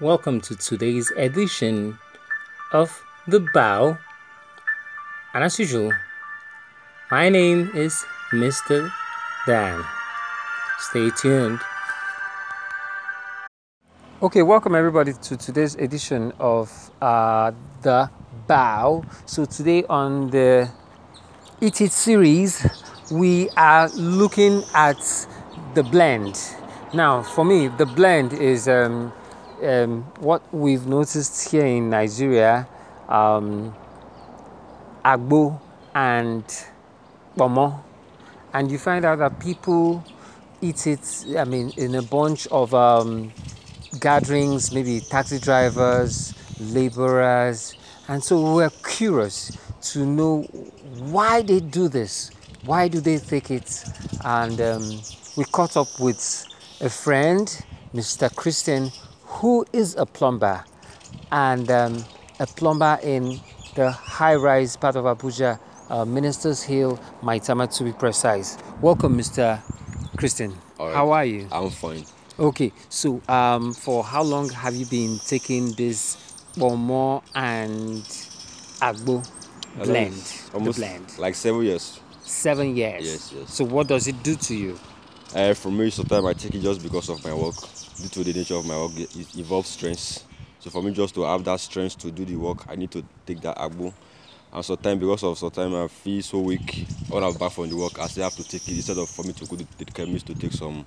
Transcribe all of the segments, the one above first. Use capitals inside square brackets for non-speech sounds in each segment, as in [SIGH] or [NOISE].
Welcome to today's edition of The Bow. And as usual, my name is Mr. Dan. Stay tuned. Okay, welcome everybody to today's edition of uh, The Bow. So, today on the Eat It series, we are looking at the blend. Now, for me, the blend is um, um, what we've noticed here in Nigeria, um, agbo and pomo, and you find out that people eat it. I mean, in a bunch of um, gatherings, maybe taxi drivers, laborers, and so we're curious to know why they do this. Why do they take it? And um, we caught up with a friend, Mr. Christian, who is a plumber and um, a plumber in the high rise part of Abuja, uh, Ministers Hill, Maitama to be precise. Welcome, Mr. Christian. How are you? I'm fine. Okay, so um, for how long have you been taking this Bomo and Agbo blend? Almost the blend. like seven years. Seven years. Yes, yes. So what does it do to you? Uh, for me, sometimes I take it just because of my work. Due to the nature of my work, it involves strength. So for me, just to have that strength to do the work, I need to take that agbo. And sometimes because of sometimes I feel so weak when I'm back from the work, I still have to take it instead of for me to go to the chemist to take some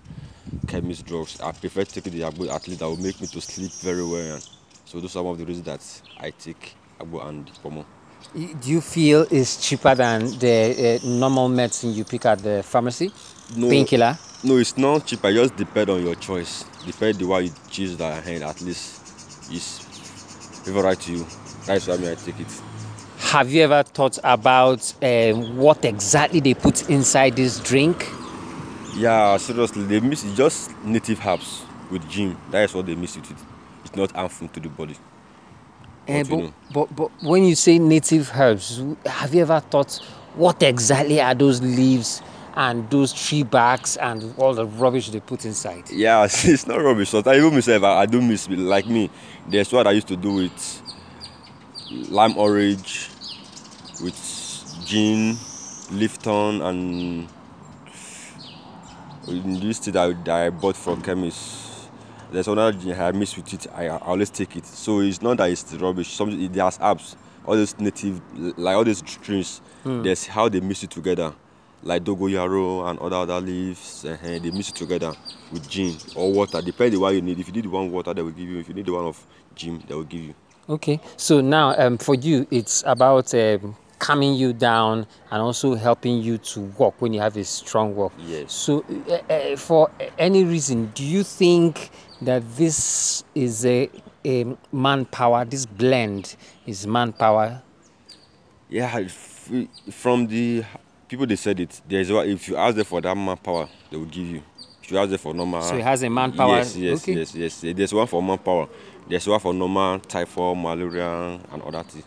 chemist drugs. I prefer taking the agbo at least that will make me to sleep very well. So those are some of the reasons that I take agbo and pomo. Do you feel it's cheaper than the uh, normal medicine you pick at the pharmacy? No. Painkiller? No, it's not cheap. I just depend on your choice. Depend the way you choose that hand. At least is favorite to you. That's why I take it. Have you ever thought about um, what exactly they put inside this drink? Yeah, seriously, they mix it just native herbs with gin. That is what they mix it with. It's not harmful to the body. You but, but, but when you say native herbs, have you ever thought what exactly are those leaves and those tree bags and all the rubbish they put inside? Yeah, [LAUGHS] it's not rubbish. Sometimes even myself, I, I do miss like me. There's what I used to do with lime orange, with gin, Lipton, and this thing that, that I bought from chemist. There's another gin I mix with it. I, I always take it. So it's not that it's rubbish. Some it there's apps, all those native, like all those drinks. Hmm. There's how they mix it together, like dogoyaro and other other leaves. uh they mix it together with gin or water. Depending on what you need. If you need the one water, they will give you. If you need the one of gin, they will give you. Okay, so now um, for you, it's about um, calming you down and also helping you to walk when you have a strong walk. Yes. So, uh, uh, for any reason, do you think that this is a, a manpower? This blend is manpower. Yeah, from the people they said it. There's what if you ask them for that manpower, they will give you. If you ask them for normal, So it has a manpower- Yes, yes, okay. yes, yes. There's one for manpower. There's one for normal typhoid, malaria, and other things.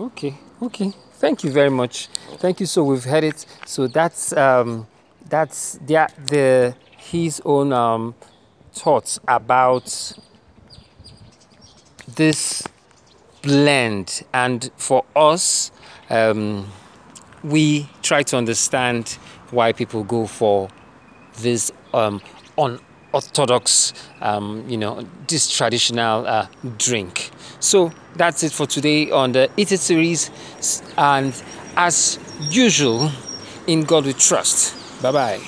Okay, okay. Thank you very much. Thank you. So we've heard it. So that's um, that's the, the his own um, thoughts about this blend, and for us, um, we try to understand why people go for this um, unorthodox, um, you know, this traditional uh, drink. So that's it for today on the Eat It series. And as usual, in God we trust. Bye bye.